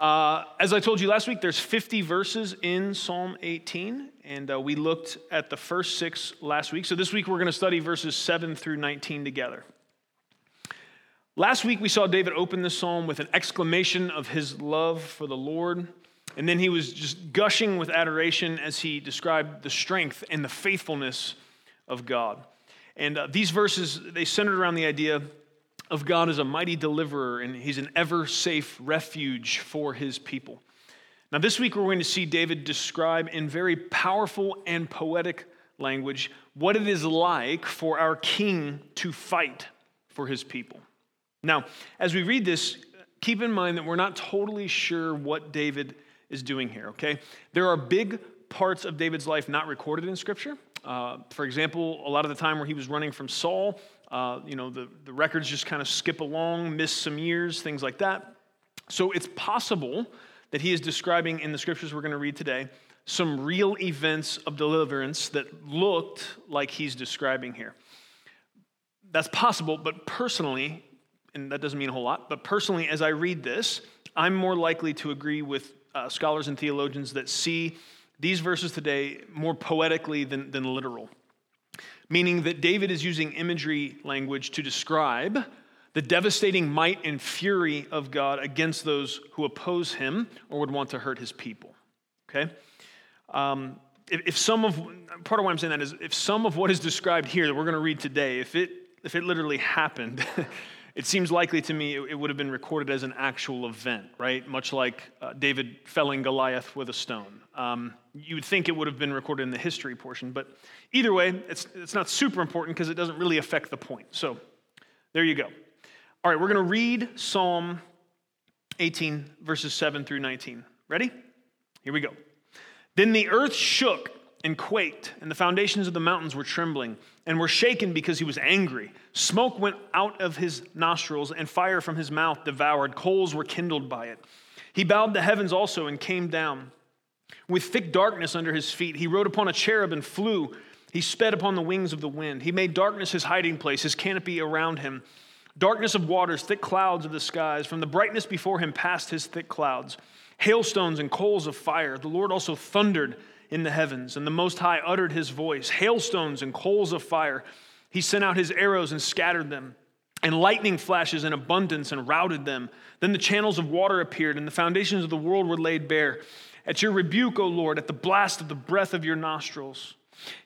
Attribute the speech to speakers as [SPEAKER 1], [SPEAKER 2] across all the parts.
[SPEAKER 1] Uh, as I told you last week, there's 50 verses in Psalm 18, and uh, we looked at the first six last week. So this week we're going to study verses 7 through 19 together. Last week we saw David open the psalm with an exclamation of his love for the Lord, and then he was just gushing with adoration as he described the strength and the faithfulness of God. And uh, these verses, they centered around the idea of God as a mighty deliverer, and he's an ever safe refuge for his people. Now, this week we're going to see David describe in very powerful and poetic language what it is like for our king to fight for his people. Now, as we read this, keep in mind that we're not totally sure what David is doing here, okay? There are big parts of David's life not recorded in Scripture. Uh, for example, a lot of the time where he was running from Saul, uh, you know, the, the records just kind of skip along, miss some years, things like that. So it's possible that he is describing in the scriptures we're going to read today some real events of deliverance that looked like he's describing here. That's possible, but personally, and that doesn't mean a whole lot, but personally, as I read this, I'm more likely to agree with uh, scholars and theologians that see these verses today more poetically than, than literal meaning that David is using imagery language to describe the devastating might and fury of God against those who oppose him or would want to hurt his people. Okay? Um, if, if, some of, part of why I'm saying that is if some of what is described here that we're going to read today, if it, if it literally happened, it seems likely to me it, it, would have been recorded as an actual event, right? Much like uh, David felling Goliath with a stone. Um, you would think it would have been recorded in the history portion, but either way, it's, it's not super important because it doesn't really affect the point. So there you go. All right, we're going to read Psalm 18, verses 7 through 19. Ready? Here we go. Then the earth shook and quaked, and the foundations of the mountains were trembling and were shaken because he was angry. Smoke went out of his nostrils, and fire from his mouth devoured. Coals were kindled by it. He bowed the heavens also and came down. With thick darkness under his feet, he rode upon a cherub and flew. He sped upon the wings of the wind. He made darkness his hiding place, his canopy around him. Darkness of waters, thick clouds of the skies. From the brightness before him passed his thick clouds. Hailstones and coals of fire. The Lord also thundered in the heavens, and the Most High uttered his voice. Hailstones and coals of fire. He sent out his arrows and scattered them, and lightning flashes in abundance and routed them. Then the channels of water appeared, and the foundations of the world were laid bare. At your rebuke, O Lord, at the blast of the breath of your nostrils.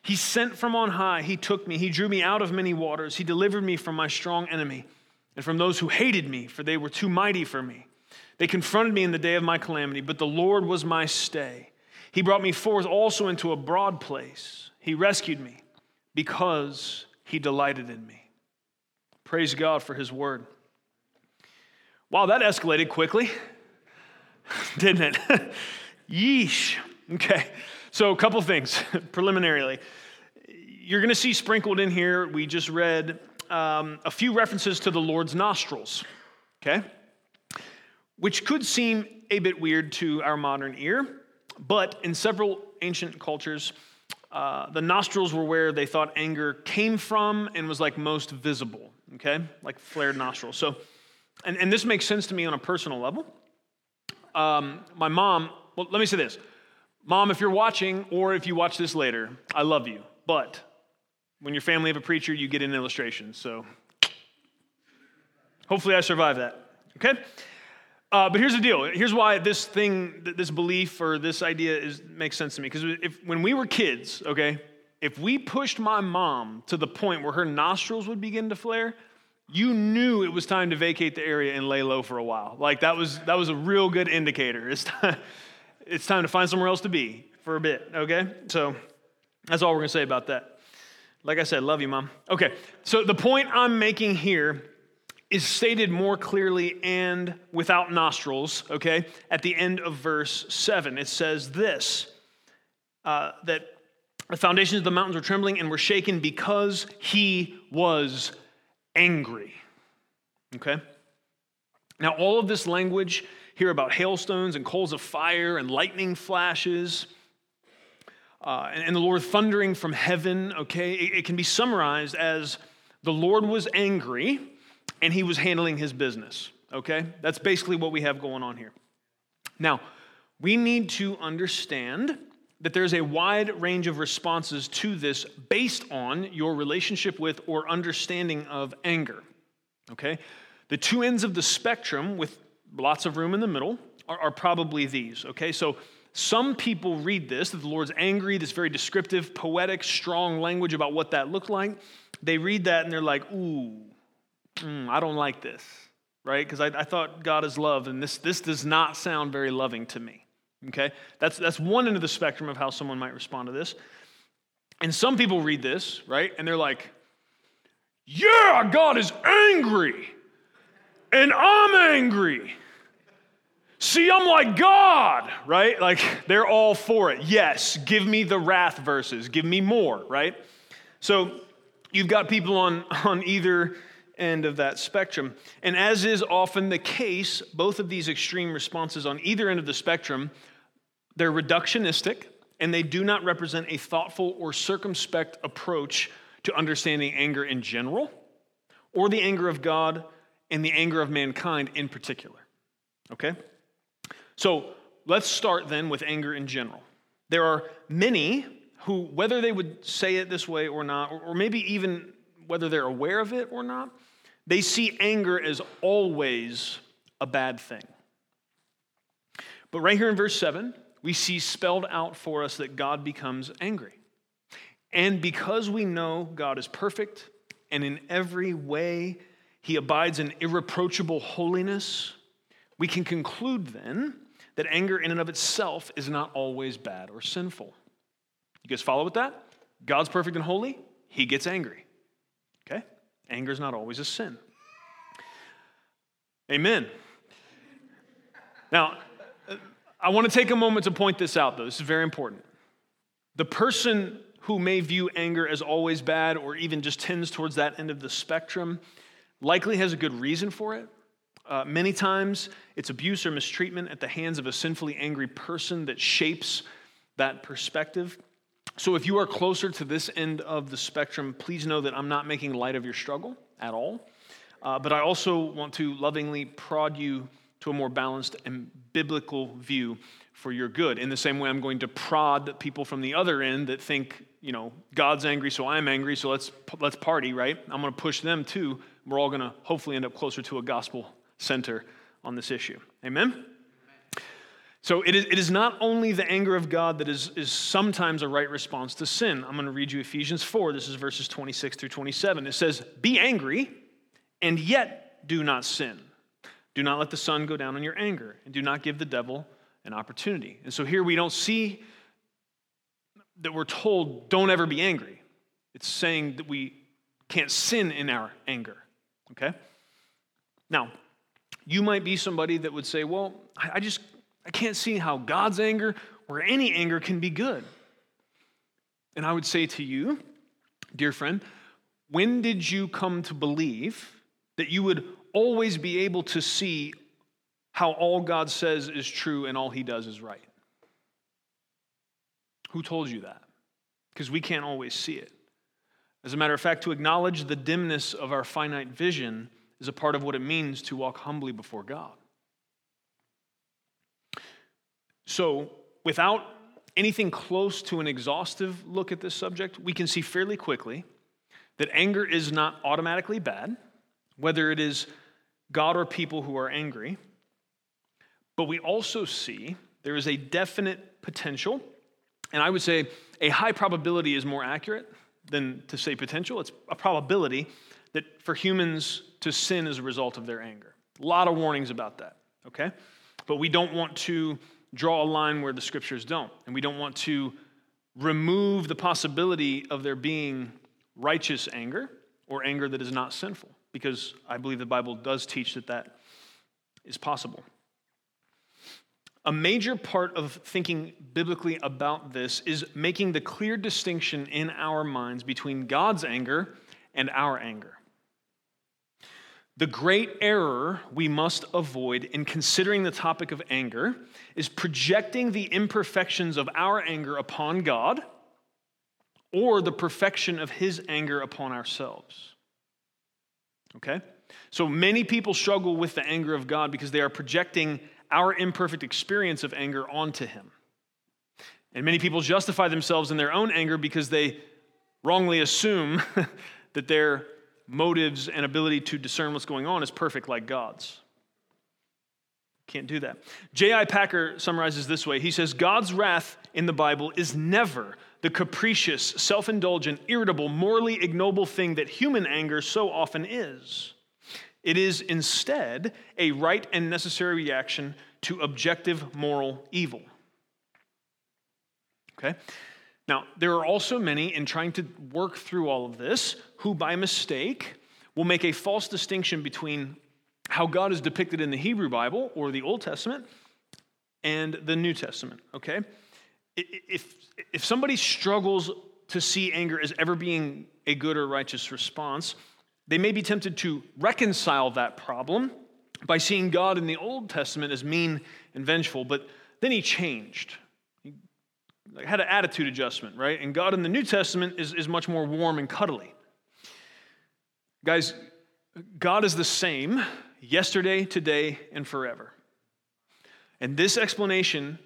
[SPEAKER 1] He sent from on high, he took me, he drew me out of many waters, he delivered me from my strong enemy and from those who hated me, for they were too mighty for me. They confronted me in the day of my calamity, but the Lord was my stay. He brought me forth also into a broad place. He rescued me because he delighted in me. Praise God for his word. Wow, that escalated quickly, didn't it? Yeesh. Okay, so a couple things preliminarily. You're going to see sprinkled in here, we just read um, a few references to the Lord's nostrils, okay? Which could seem a bit weird to our modern ear, but in several ancient cultures, uh, the nostrils were where they thought anger came from and was like most visible, okay? Like flared nostrils. So, and, and this makes sense to me on a personal level. Um, my mom well, let me say this. Mom, if you're watching or if you watch this later, I love you. But when you're family of a preacher, you get an illustration. So hopefully I survive that. Okay? Uh, but here's the deal. Here's why this thing, this belief or this idea is, makes sense to me. Because if when we were kids, okay, if we pushed my mom to the point where her nostrils would begin to flare, you knew it was time to vacate the area and lay low for a while. Like that was that was a real good indicator. It's time, it's time to find somewhere else to be for a bit, okay? So that's all we're gonna say about that. Like I said, love you, mom. Okay, so the point I'm making here is stated more clearly and without nostrils, okay? At the end of verse 7, it says this uh, that The foundations of the mountains were trembling and were shaken because he was angry. Okay? Now, all of this language here about hailstones and coals of fire and lightning flashes uh, and, and, the Lord thundering from heaven, okay, it, it can be summarized as the Lord was angry and he was handling his business, okay? That's basically what we have going on here. Now, we need to understand that there's a wide range of responses to this based on your relationship with or understanding of anger. Okay? The two ends of the spectrum, with lots of room in the middle, are, are probably these. Okay? So some people read this, that the Lord's angry, this very descriptive, poetic, strong language about what that looked like. They read that and they're like, ooh, mm, I don't like this, right? Because I, I thought God is love, and this, this does not sound very loving to me. Okay? That's, that's one end of the spectrum of how someone might respond to this. And some people read this, right? And they're like, yeah, God is angry. And I'm angry. See, I'm like God, right? Like they're all for it. Yes, give me the wrath verses, give me more, right? So you've got people on, on either end of that spectrum. And as is often the case, both of these extreme responses on either end of the spectrum they're reductionistic, and they do not represent a thoughtful or circumspect approach to understanding anger in general, or the anger of God and the anger of mankind in particular. Okay? So let's start then with anger in general. There are many who, whether they would say it this way or not, or maybe even whether they're aware of it or not, they see anger as always a bad thing. But right here in verse 7, we see spelled out for us that God becomes angry. And because we know God is perfect and in every way he abides in irreproachable holiness, we can conclude then that anger in and of itself is not always bad or sinful. You guys follow with that? God's perfect and holy, he gets angry. Okay? Anger is not always a sin. Amen. Now, I want to take a moment to point this out, though. This is very important. The person who may view anger as always bad or even just tends towards that end of the spectrum likely has a good reason for it. Uh, many times, it's abuse or mistreatment at the hands of a sinfully angry person that shapes that perspective. So, if you are closer to this end of the spectrum, please know that I'm not making light of your struggle at all. Uh, but I also want to lovingly prod you to a more balanced and biblical view for your good. In the same way, I'm going to prod people from the other end that think, you know, God's angry, so I'm angry, so let's, let's party, right? I'm going to push them too. We're all going to hopefully end up closer to a gospel center on this issue. Amen? So it is, it is not only the anger of God that is, is sometimes a right response to sin. I'm going to read you Ephesians 4. This is verses 26 through 27. It says, Be angry and yet do not sin. Do not let the sun go down on your anger, and do not give the devil an opportunity. And so here we don't see that we're told, don't ever be angry. It's saying that we can't sin in our anger, okay? Now, you might be somebody that would say, well, I just, I can't see how God's anger or any anger can be good. And I would say to you, dear friend, when did you come to believe that you would always be able to see how all God says is true and all he does is right. Who told you that? Because we can't always see it. As a matter of fact, to acknowledge the dimness of our finite vision is a part of what it means to walk humbly before God. So, without anything close to an exhaustive look at this subject, we can see fairly quickly that anger is not automatically bad, whether it is God or people who are angry. But we also see there is a definite potential, and I would say a high probability is more accurate than to say potential. It's a probability that for humans to sin as a result of their anger. A lot of warnings about that, okay? But we don't want to draw a line where the scriptures don't, and we don't want to remove the possibility of there being righteous anger or anger that is not sinful because I believe the Bible does teach that that is possible. a major part of thinking biblically about this is making the clear distinction in our minds between God's anger and our anger. The great error we must avoid in considering the topic of anger is projecting the imperfections of our anger upon God or the perfection of his anger upon ourselves. Okay? So many people struggle with the anger of God because they are projecting our imperfect experience of anger onto him. And many people justify themselves in their own anger because they wrongly assume that their motives and ability to discern what's going on is perfect like God's. Can't do that. J.I. Packer summarizes this way He says, God's wrath in the Bible is never the capricious, self indulgent, irritable, morally ignoble thing that human anger so often is. It is instead a right and necessary reaction to objective moral evil. Okay? Now, there are also many in trying to work through all of this who, by mistake, will make a false distinction between how God is depicted in the Hebrew Bible or the Old Testament and the New Testament. Okay? If, if somebody struggles to see anger as ever being a good or righteous response, they may be tempted to reconcile that problem by seeing God in the Old Testament as mean and vengeful, but then he changed. Had an attitude adjustment, right? And God in the New Testament is, is much more warm and cuddly. Guys, God is the same yesterday, today, and forever. And this explanation,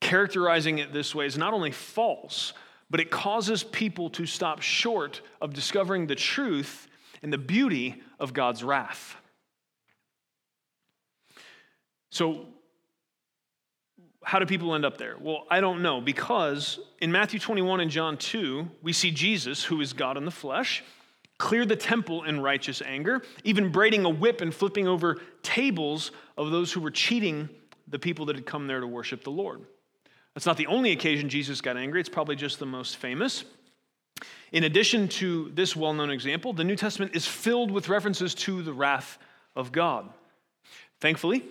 [SPEAKER 1] characterizing it this way, is not only false, but it causes people to stop short of discovering the truth and the beauty of God's wrath. So, how do people end up there? Well, I don't know, because in Matthew 21 and John 2, we see Jesus, who is God in the flesh, clear the temple in righteous anger, even braiding a whip and flipping over tables of those who were cheating the people that had come there to worship the Lord. That's not the only occasion Jesus got angry, it's probably just the most famous. In addition to this well known example, the New Testament is filled with references to the wrath of God. Thankfully,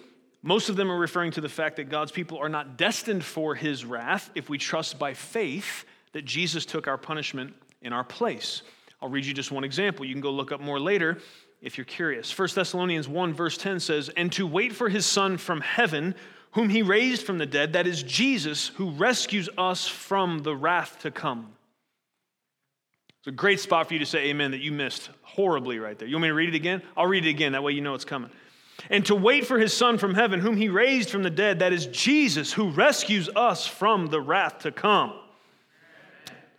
[SPEAKER 1] most of them are referring to the fact that God's people are not destined for his wrath if we trust by faith that Jesus took our punishment in our place. I'll read you just one example. You can go look up more later if you're curious. 1 Thessalonians 1, verse 10 says, And to wait for his Son from heaven, whom he raised from the dead, that is Jesus, who rescues us from the wrath to come. It's a great spot for you to say amen that you missed horribly right there. You want me to read it again? I'll read it again. That way you know it's coming. And to wait for his Son from heaven, whom he raised from the dead, that is Jesus, who rescues us from the wrath to come.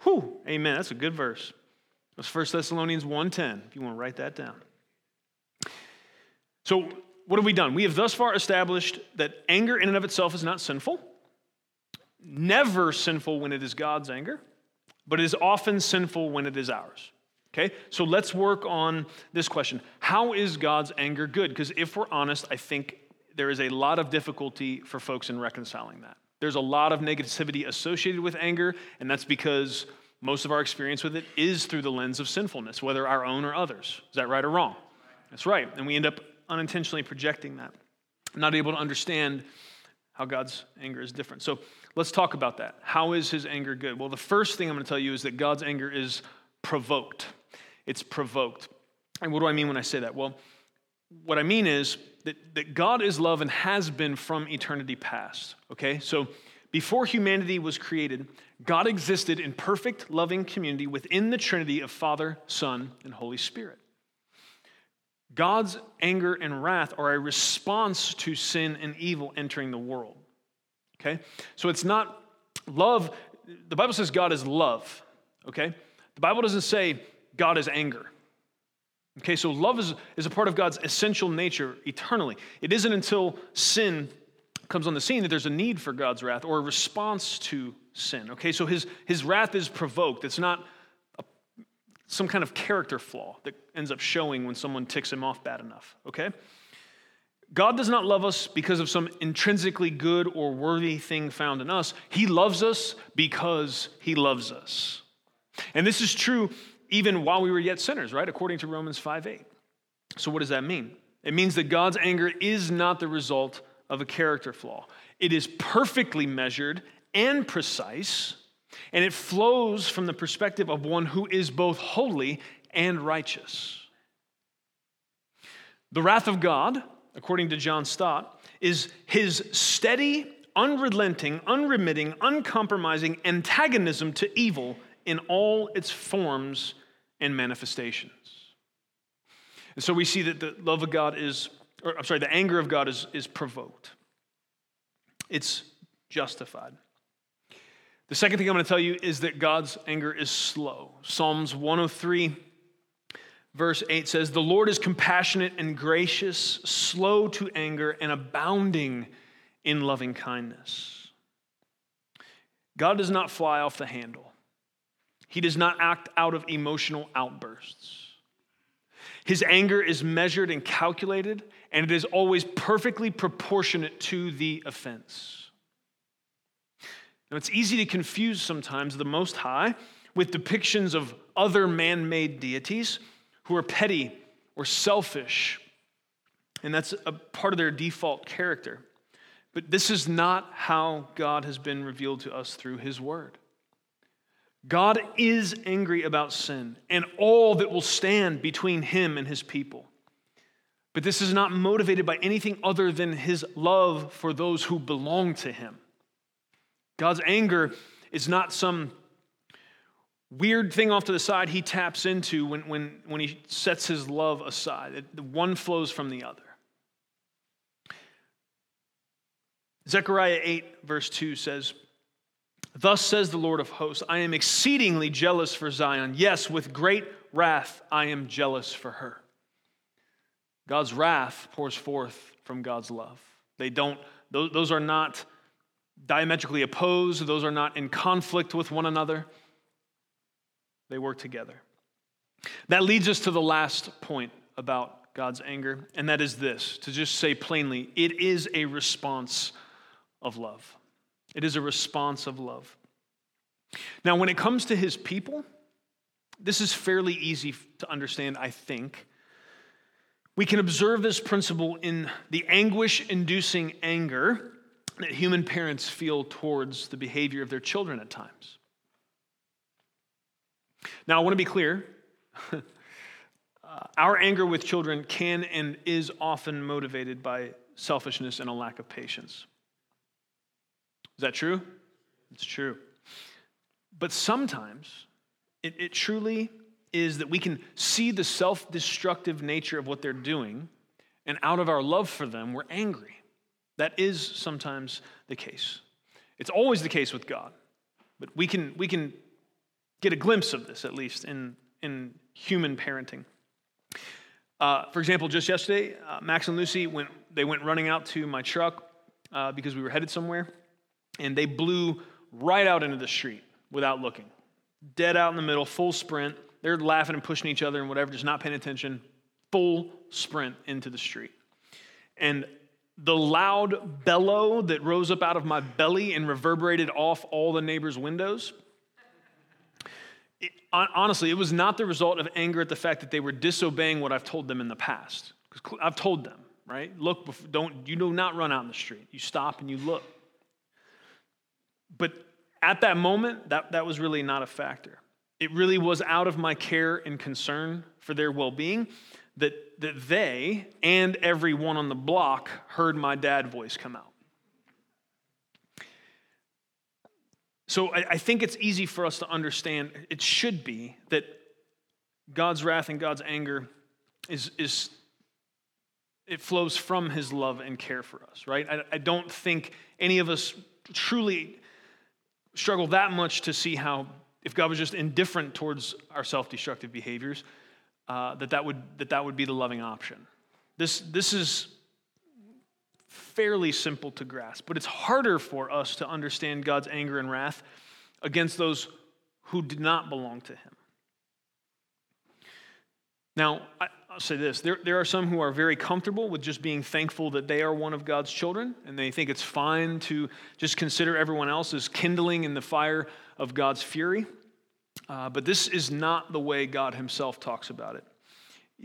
[SPEAKER 1] Whew, amen. That's a good verse. That's 1 Thessalonians 1.10, if you want to write that down. So, what have we done? We have thus far established that anger in and of itself is not sinful, never sinful when it is God's anger but it is often sinful when it is ours. Okay? So let's work on this question How is God's anger good? Because if we're honest, I think there is a lot of difficulty for folks in reconciling that. There's a lot of negativity associated with anger, and that's because most of our experience with it is through the lens of sinfulness, whether our own or others. Is that right or wrong? That's right. And we end up unintentionally projecting that, not able to understand how God's anger is different. So Let's talk about that. How is his anger good? Well, the first thing I'm going to tell you is that God's anger is provoked. It's provoked. And what do I mean when I say that? Well, what I mean is that, that God is love and has been from eternity past. Okay? So before humanity was created, God existed in perfect, loving community within the Trinity of Father, Son, and Holy Spirit. God's anger and wrath are a response to sin and evil entering the world. Okay? So it's not love. The Bible says God is love. Okay? The Bible doesn't say God is anger. Okay, so love is, is a part of God's essential nature eternally. It isn't until sin comes on the scene that there's a need for God's wrath or a response to sin. Okay, so his, his wrath is provoked. It's not a, some kind of character flaw that ends up showing when someone ticks him off bad enough. Okay? God does not love us because of some intrinsically good or worthy thing found in us. He loves us because He loves us. And this is true even while we were yet sinners, right? According to Romans 5 8. So, what does that mean? It means that God's anger is not the result of a character flaw. It is perfectly measured and precise, and it flows from the perspective of one who is both holy and righteous. The wrath of God, according to John Stott, is his steady, unrelenting, unremitting, uncompromising antagonism to evil in all its forms and manifestations. And so we see that the love of God is, or I'm sorry, the anger of God is, is provoked, it's justified. The second thing I'm going to tell you is that God's anger is slow. Psalms 103, verse 8 says, The Lord is compassionate and gracious, slow to anger, and abounding in loving kindness. God does not fly off the handle, He does not act out of emotional outbursts. His anger is measured and calculated, and it is always perfectly proportionate to the offense. Now, it's easy to confuse sometimes the Most High with depictions of other man made deities who are petty or selfish, and that's a part of their default character. But this is not how God has been revealed to us through His Word. God is angry about sin and all that will stand between him and his people. But this is not motivated by anything other than his love for those who belong to him. God's anger is not some weird thing off to the side he taps into when, when, when he sets his love aside. It, one flows from the other. Zechariah 8, verse 2 says, Thus says the Lord of hosts I am exceedingly jealous for Zion. Yes, with great wrath I am jealous for her. God's wrath pours forth from God's love. They don't, those are not diametrically opposed, those are not in conflict with one another. They work together. That leads us to the last point about God's anger, and that is this to just say plainly, it is a response of love. It is a response of love. Now, when it comes to his people, this is fairly easy to understand, I think. We can observe this principle in the anguish inducing anger that human parents feel towards the behavior of their children at times. Now, I want to be clear. our anger with children can and is often motivated by selfishness and a lack of patience. Is that true? It's true. But sometimes it, it truly is that we can see the self destructive nature of what they're doing, and out of our love for them, we're angry. That is sometimes the case. It's always the case with God, but we can, we can get a glimpse of this, at least, in, in human parenting. Uh, for example, just yesterday, uh, Max and Lucy went, they went running out to my truck uh, because we were headed somewhere and they blew right out into the street without looking. Dead out in the middle, full sprint. They're laughing and pushing each other and whatever, just not paying attention. Full sprint into the street. And the loud bellow that rose up out of my belly and reverberated off all the neighbors' windows. It, honestly, it was not the result of anger at the fact that they were disobeying what I've told them in the past. Because I've told them, right? Look, don't you do not run out in the street. You stop and you look. But at that moment, that, that was really not a factor. It really was out of my care and concern for their well being that, that they and everyone on the block heard my dad voice come out. So I, I think it's easy for us to understand, it should be, that God's wrath and God's anger is, is it flows from his love and care for us, right? I, I don't think any of us truly struggle that much to see how, if God was just indifferent towards our self destructive behaviors, uh, that, that, would, that that would be the loving option. This, this is fairly simple to grasp, but it's harder for us to understand God's anger and wrath against those who did not belong to Him. Now, will say this there, there are some who are very comfortable with just being thankful that they are one of God's children, and they think it's fine to just consider everyone else as kindling in the fire of God's fury. Uh, but this is not the way God Himself talks about it.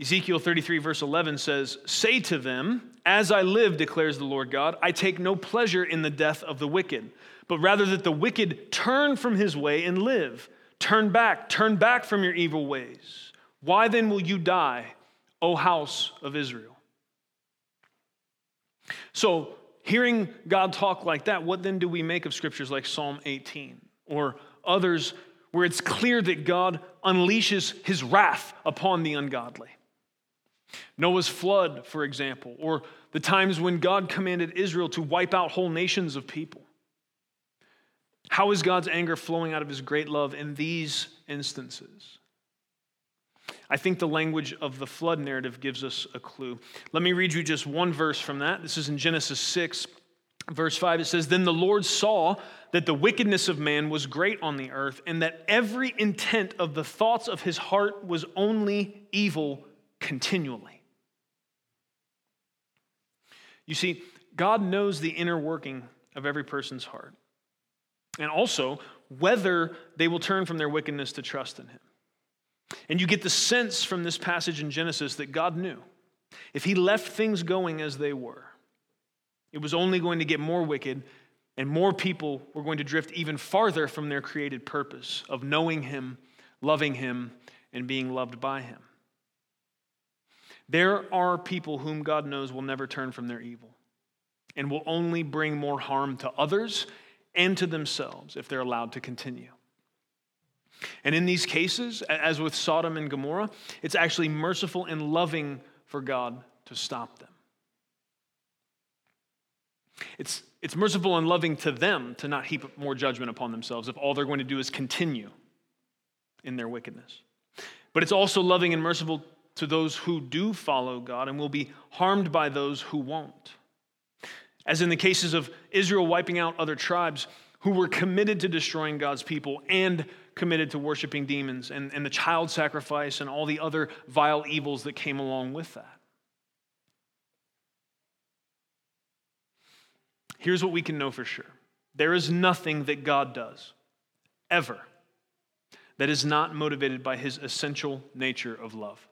[SPEAKER 1] Ezekiel 33, verse 11 says, Say to them, As I live, declares the Lord God, I take no pleasure in the death of the wicked, but rather that the wicked turn from his way and live. Turn back, turn back from your evil ways. Why then will you die, O house of Israel? So, hearing God talk like that, what then do we make of scriptures like Psalm 18 or others where it's clear that God unleashes his wrath upon the ungodly? Noah's flood, for example, or the times when God commanded Israel to wipe out whole nations of people. How is God's anger flowing out of his great love in these instances? I think the language of the flood narrative gives us a clue. Let me read you just one verse from that. This is in Genesis 6, verse 5. It says, Then the Lord saw that the wickedness of man was great on the earth, and that every intent of the thoughts of his heart was only evil continually. You see, God knows the inner working of every person's heart, and also whether they will turn from their wickedness to trust in Him. And you get the sense from this passage in Genesis that God knew if He left things going as they were, it was only going to get more wicked, and more people were going to drift even farther from their created purpose of knowing Him, loving Him, and being loved by Him. There are people whom God knows will never turn from their evil and will only bring more harm to others and to themselves if they're allowed to continue. And in these cases, as with Sodom and Gomorrah, it's actually merciful and loving for God to stop them. It's, it's merciful and loving to them to not heap more judgment upon themselves if all they're going to do is continue in their wickedness. But it's also loving and merciful to those who do follow God and will be harmed by those who won't. As in the cases of Israel wiping out other tribes who were committed to destroying God's people and committed to worshiping demons and, and the child sacrifice and all the other vile evils that came along with that. Here's what we can know for sure there is nothing that God does, ever, that is not motivated by his essential nature of love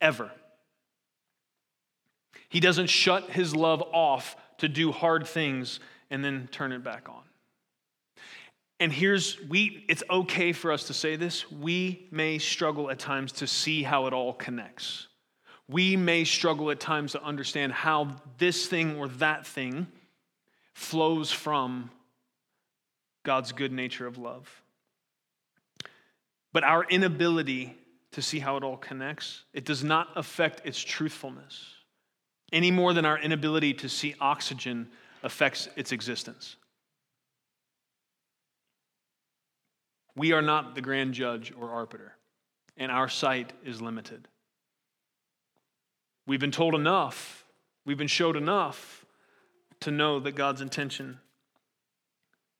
[SPEAKER 1] ever. He doesn't shut his love off to do hard things and then turn it back on. And here's we it's okay for us to say this. We may struggle at times to see how it all connects. We may struggle at times to understand how this thing or that thing flows from God's good nature of love. But our inability to see how it all connects. It does not affect its truthfulness any more than our inability to see oxygen affects its existence. We are not the grand judge or arbiter, and our sight is limited. We've been told enough, we've been showed enough to know that God's intention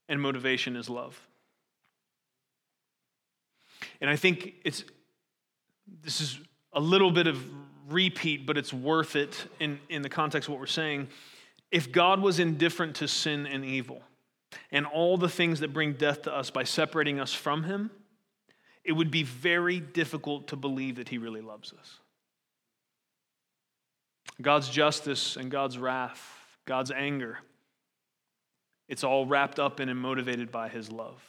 [SPEAKER 1] and motivation is love. And I think it's this is a little bit of repeat, but it's worth it in, in the context of what we're saying. If God was indifferent to sin and evil and all the things that bring death to us by separating us from Him, it would be very difficult to believe that He really loves us. God's justice and God's wrath, God's anger, it's all wrapped up in and motivated by His love.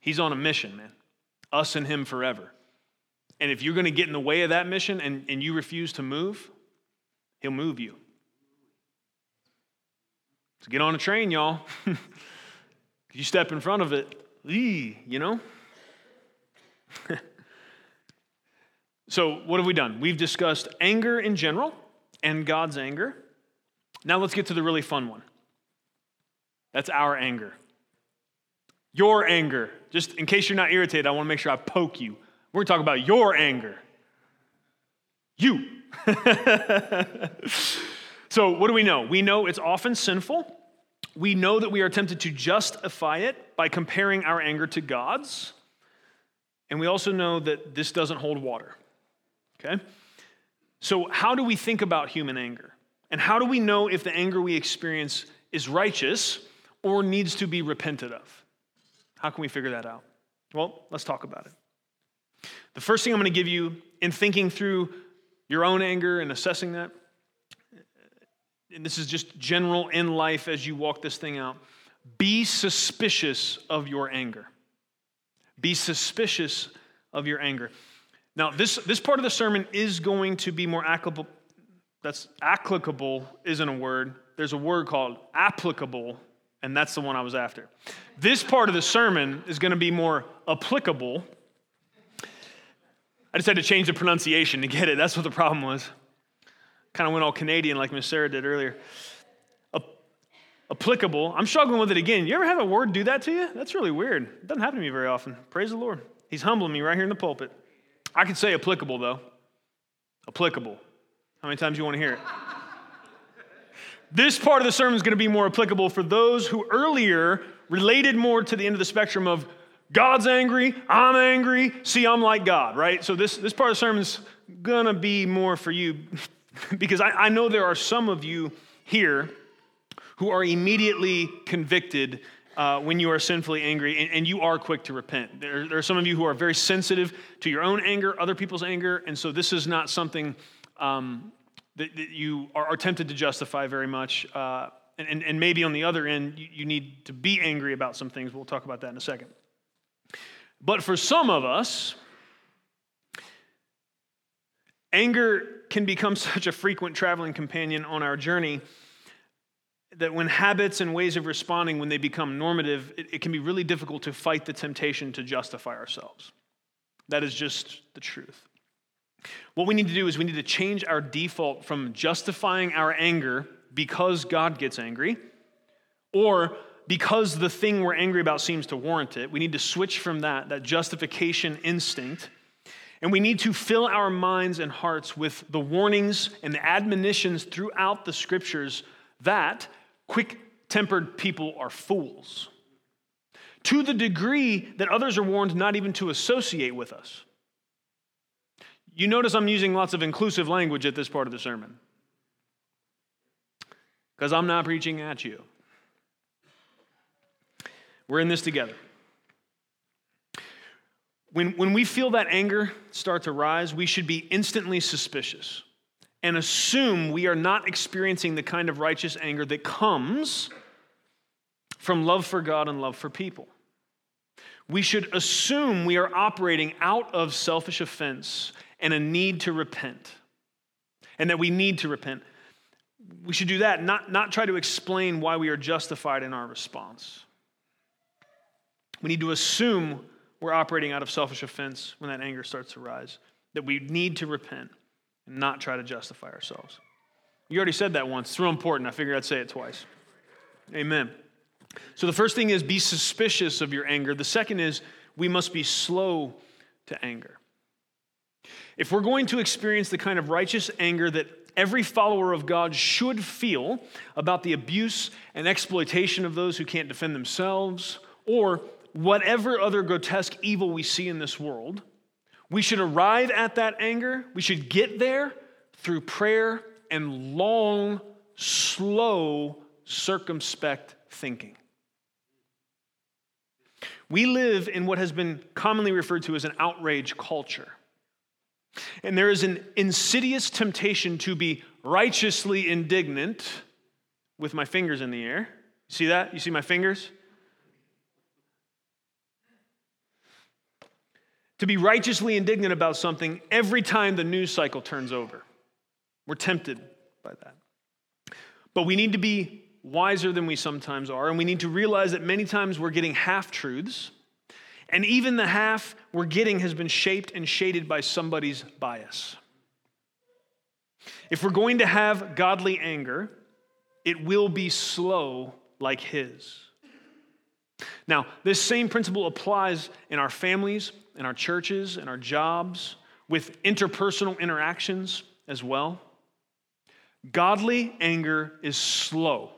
[SPEAKER 1] He's on a mission, man. Us and Him forever. And if you're going to get in the way of that mission and, and you refuse to move, he'll move you. So get on a train, y'all. you step in front of it, you know? so, what have we done? We've discussed anger in general and God's anger. Now, let's get to the really fun one. That's our anger. Your anger. Just in case you're not irritated, I want to make sure I poke you. We're talking about your anger. You. so, what do we know? We know it's often sinful. We know that we are tempted to justify it by comparing our anger to God's. And we also know that this doesn't hold water. Okay? So, how do we think about human anger? And how do we know if the anger we experience is righteous or needs to be repented of? How can we figure that out? Well, let's talk about it. The first thing I'm going to give you in thinking through your own anger and assessing that and this is just general in life as you walk this thing out, be suspicious of your anger. Be suspicious of your anger. Now, this, this part of the sermon is going to be more applicable. That's applicable isn't a word. There's a word called applicable, and that's the one I was after. This part of the sermon is going to be more applicable. I just had to change the pronunciation to get it. That's what the problem was. Kind of went all Canadian like Miss Sarah did earlier. applicable. I'm struggling with it again. You ever have a word do that to you? That's really weird. It doesn't happen to me very often. Praise the Lord. He's humbling me right here in the pulpit. I can say applicable, though. Applicable. How many times you want to hear it? this part of the sermon is going to be more applicable for those who earlier related more to the end of the spectrum of God's angry, I'm angry, see, I'm like God, right? So this, this part of the sermon is going to be more for you because I, I know there are some of you here who are immediately convicted uh, when you are sinfully angry and, and, you are quick to repent. There, there, are some of you who are very sensitive to your own anger, other people's anger, and so this is not something um, that, that, you are, are, tempted to justify very much. Uh, and, and, and, maybe on the other end, you, you need to be angry about some things. We'll talk about that in a second. But for some of us, anger can become such a frequent traveling companion on our journey that when habits and ways of responding when they become normative it, it, can be really difficult to fight the temptation to justify ourselves. That is just the truth. What we need to do is we need to change our default from justifying our anger because god gets angry or because the thing we're angry about seems to warrant it we need to switch from that that justification instinct and we need to fill our minds and hearts with the warnings and the admonitions throughout the scriptures that quick tempered people are fools. To the degree that others are warned not even to associate with us. You notice I'm using lots of inclusive language at this part of the sermon. Because I'm not preaching at you. We're in this together. When, when we feel that anger start to rise, we should be instantly suspicious and assume we are not experiencing the kind of righteous anger that comes from love for God and love for people. We should assume we are operating out of selfish offense and a need to repent, and that we need to repent. We should do that, not, not try to explain why we are justified in our response. We need to assume we're operating out of selfish offense when that anger starts to rise, that we need to repent and not try to justify ourselves. You already said that once. It's real important. I figured I'd say it twice. Amen. So the first thing is be suspicious of your anger. The second is we must be slow to anger. If we're going to experience the kind of righteous anger that every follower of God should feel about the abuse and exploitation of those who can't defend themselves, or whatever other grotesque evil we see in this world, we should arrive at that anger. We should get there through prayer and long, slow, circumspect thinking. We live in what has been commonly referred to as an outrage culture. And there is an insidious temptation to be righteously indignant with my fingers in the air. See that? You see my fingers? To be righteously indignant about something every time the news cycle turns over. We're tempted by that. But we need to be wiser than we sometimes are, and we need to realize that many times we're getting half truths, and even the half we're getting has been shaped and shaded by somebody's bias. If we're going to have godly anger, it will be slow like his. Now, this same principle applies in our families, in our churches, in our jobs, with interpersonal interactions as well. Godly anger is slow,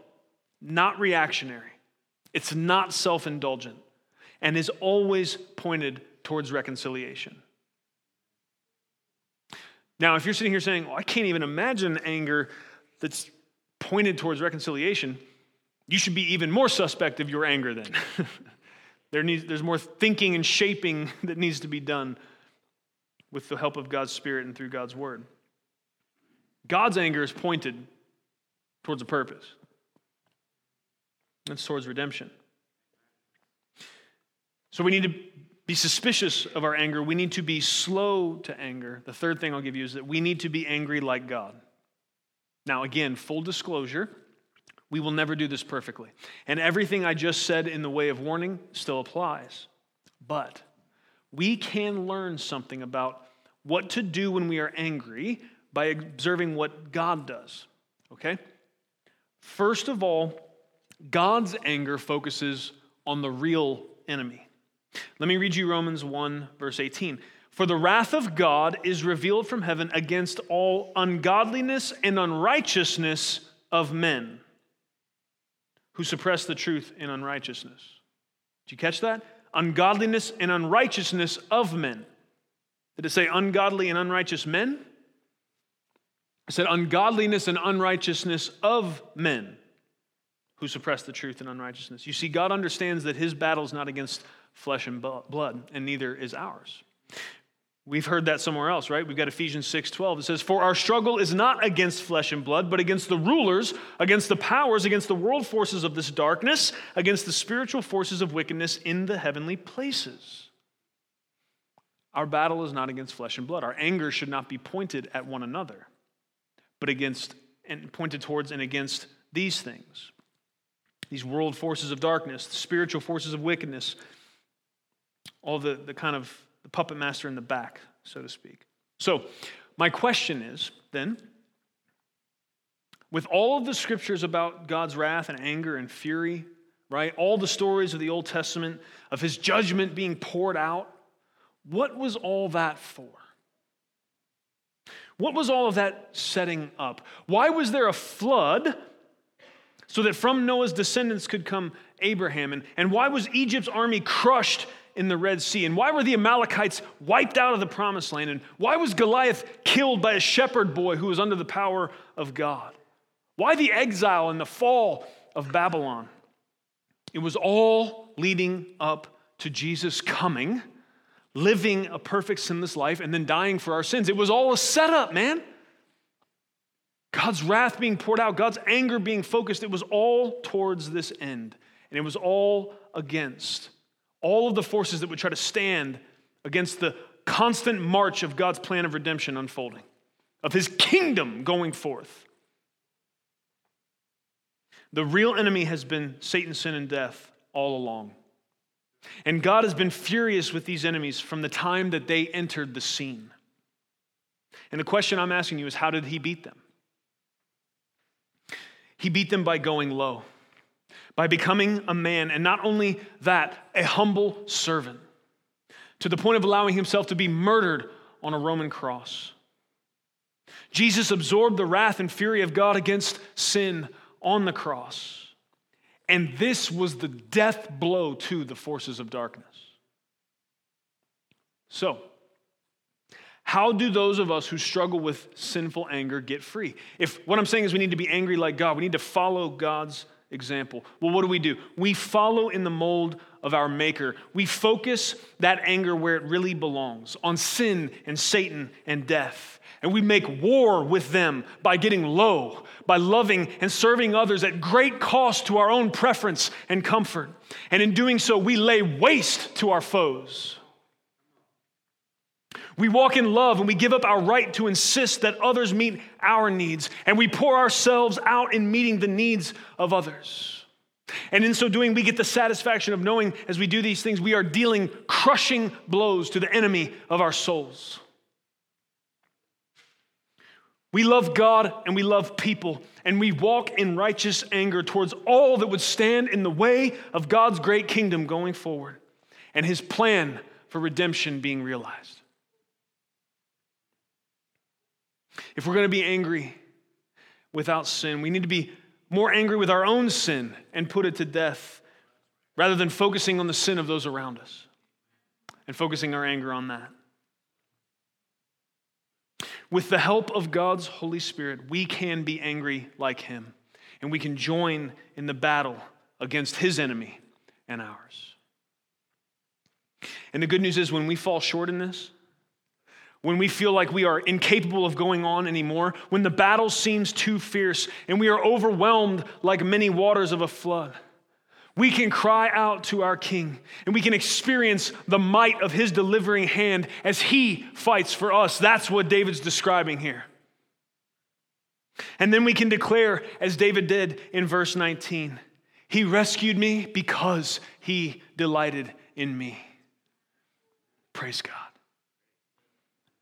[SPEAKER 1] not reactionary. It's not self indulgent and is always pointed towards reconciliation. Now, if you're sitting here saying, well, I can't even imagine anger that's pointed towards reconciliation, you should be even more suspect of your anger then. there needs, there's more thinking and shaping that needs to be done with the help of God's Spirit and through God's Word. God's anger is pointed towards a purpose. It's towards redemption. So we need to be suspicious of our anger. We need to be slow to anger. The third thing I'll give you is that we need to be angry like God. Now, again, full disclosure, we will never do this perfectly. And everything I just said in the way of warning still applies. But we can learn something about what to do when we are angry by observing what God does. Okay? First of all, God's anger focuses on the real enemy. Let me read you Romans 1, verse 18. For the wrath of God is revealed from heaven against all ungodliness and unrighteousness of men who suppress the truth in unrighteousness. Did you catch that? Ungodliness and unrighteousness of men. Did it say ungodly and unrighteous men? It said ungodliness and unrighteousness of men who suppress the truth in unrighteousness. You see, God understands that his battle is not against flesh and blood, and neither is ours. We've heard that somewhere else, right? We've got Ephesians 6 12. It says, For our struggle is not against flesh and blood, but against the rulers, against the powers, against the world forces of this darkness, against the spiritual forces of wickedness in the heavenly places. Our battle is not against flesh and blood. Our anger should not be pointed at one another, but against and pointed towards and against these things these world forces of darkness, the spiritual forces of wickedness, all the, the kind of the puppet master in the back, so to speak. So, my question is then, with all of the scriptures about God's wrath and anger and fury, right? All the stories of the Old Testament of his judgment being poured out, what was all that for? What was all of that setting up? Why was there a flood so that from Noah's descendants could come Abraham? And, and why was Egypt's army crushed in the Red Sea? And why were the Amalekites wiped out of the promised land? And why was Goliath killed by a shepherd boy who was under the power of God? Why the exile and the fall of Babylon? It was all leading up to Jesus coming, living a perfect sinless life, and then dying for our sins. It was all a setup, man. God's wrath being poured out, God's anger being focused, it was all towards this end. And it was all against all of the forces that would try to stand against the constant march of God's plan of redemption unfolding, of his kingdom going forth. The real enemy has been Satan, sin, and death all along. And God has been furious with these enemies from the time that they entered the scene. And the question I'm asking you is how did he beat them? He beat them by going low by becoming a man, and not only that, a humble servant, to the point of allowing himself to be murdered on a Roman cross. Jesus absorbed the wrath and fury of God against sin on the cross. And this was the death blow to the forces of darkness. So, how do those of us who struggle with sinful anger get free? If what I'm saying is we need to be angry like God, we need to follow God's example. Well, what do we do? We follow in the mold of our Maker. We focus that anger where it really belongs on sin and Satan and death. And we make war with them by getting low, by loving and serving others at great cost to our own preference and comfort. And in doing so, we lay waste to our foes. We walk in love and we give up our right to insist that others meet our needs, and we pour ourselves out in meeting the needs of others. And in so doing, we get the satisfaction of knowing as we do these things, we are dealing crushing blows to the enemy of our souls. We love God and we love people, and we walk in righteous anger towards all that would stand in the way of God's great kingdom going forward and his plan for redemption being realized. If we're going to be angry without sin, we need to be more angry with our own sin and put it to death rather than focusing on the sin of those around us and focusing our anger on that. With the help of God's Holy Spirit, we can be angry like Him, and we can join in the battle against His enemy and ours. And the good news is, when we fall short in this, when we feel like we are incapable of going on anymore, when the battle seems too fierce and we are overwhelmed like many waters of a flood, we can cry out to our King and we can experience the might of his delivering hand as he fights for us. That's what David's describing here. And then we can declare, as David did in verse 19, He rescued me because He delighted in me. Praise God.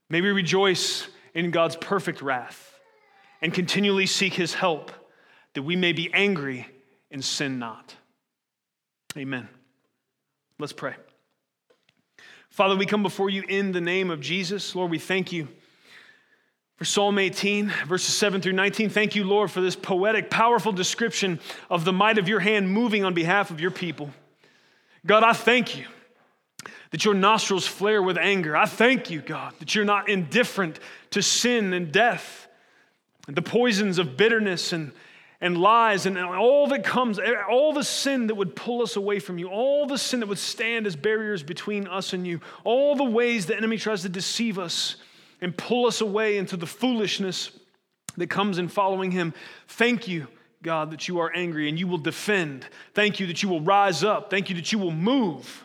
[SPEAKER 1] May we rejoice in God's perfect wrath and continually seek His help that we may be angry and sin not. Amen. Let's pray. Father, we come before you in the name of Jesus. Lord, we thank you for Psalm 18, verses 7 through 19. Thank you, Lord, for this poetic, powerful description of the might of your hand moving on behalf of your people. God, I thank you that your nostrils flare with anger. I thank you, God, that you're not indifferent to sin and death, and the poisons of bitterness and, and lies, and all that comes, all the sin that would pull us away from you, all the sin that would stand as barriers between us and you, all the ways the enemy tries to deceive us and pull us away into the foolishness that comes in following him. Thank you, God, that you are angry and you will defend. Thank you that you will rise up. Thank you that you will move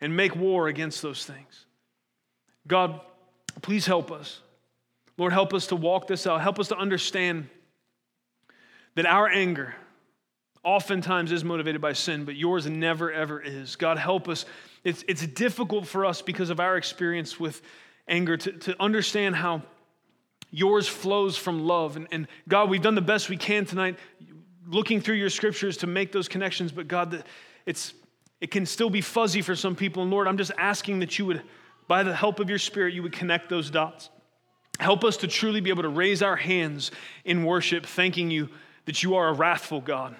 [SPEAKER 1] and make war against those things. God, please help us. Lord, help us to walk this out. Help us to understand that our anger oftentimes is motivated by sin, but yours never, ever is. God, help us. It's, it's difficult for us because of our experience with anger, to, to understand how yours flows from love. And, and God, we've done the best we can tonight looking through your scriptures to make those connections, but God, it's, it can still be fuzzy for some people. And Lord, I'm just asking that you would, by the help of your Spirit, you would connect those dots. Help us to truly be able to raise our hands in worship, thanking you that you are a wrathful God,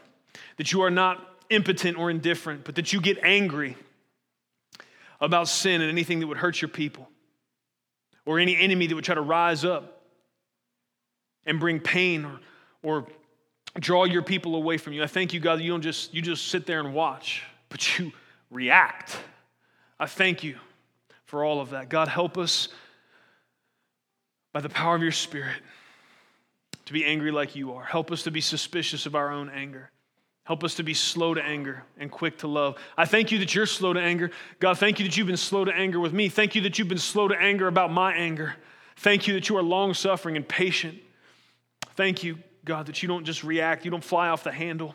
[SPEAKER 1] that you are not impotent or indifferent, but that you get angry about sin and anything that would hurt your people or any enemy that would try to rise up and bring pain or, or draw your people away from you. I thank you, God, that you don't just you just sit there and watch, but you react. I thank you for all of that. God, help us by the power of your Spirit to be angry like you are. Help us to be suspicious of our own anger. Help us to be slow to anger and quick to love. I thank you that you're slow to anger. God, thank you that you've been slow to anger with me. Thank you that you've been slow to anger about my anger. Thank you that you are long suffering and patient. Thank you, God, that you don't just react, you don't fly off the handle.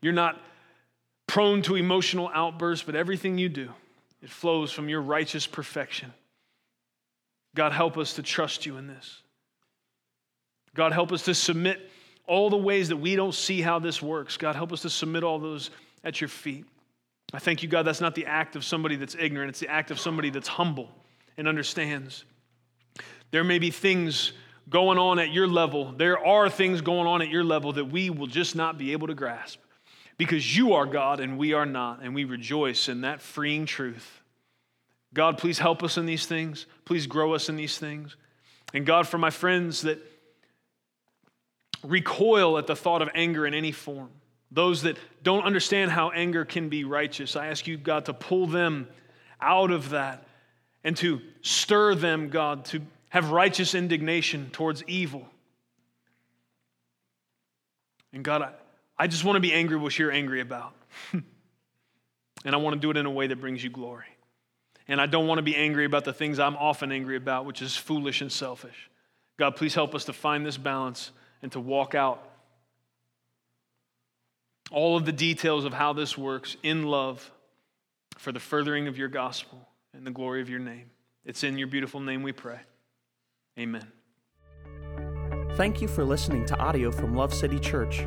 [SPEAKER 1] You're not prone to emotional outbursts, but everything you do, it flows from your righteous perfection. God, help us to trust you in this. God, help us to submit all the ways that we don't see how this works. God, help us to submit all those at your feet. I thank you, God, that's not the act of somebody that's ignorant, it's the act of somebody that's humble and understands. There may be things going on at your level, there are things going on at your level that we will just not be able to grasp because you are God and we are not, and we rejoice in that freeing truth. God, please help us in these things. Please grow us in these things. And God, for my friends that recoil at the thought of anger in any form. Those that don't understand how anger can be righteous, I ask you, God, to pull them out of that and to stir them, God, to have righteous indignation towards evil. And God, I, I just want to be angry with what you're angry about. and I want to do it in a way that brings you glory. And I don't want to be angry about the things I'm often angry about, which is foolish and selfish. God, please help us to find this balance and to walk out all of the details of how this works in love for the furthering of your gospel and the glory of your name. It's in your beautiful name we pray. Amen.
[SPEAKER 2] Thank you for listening to audio from Love City Church,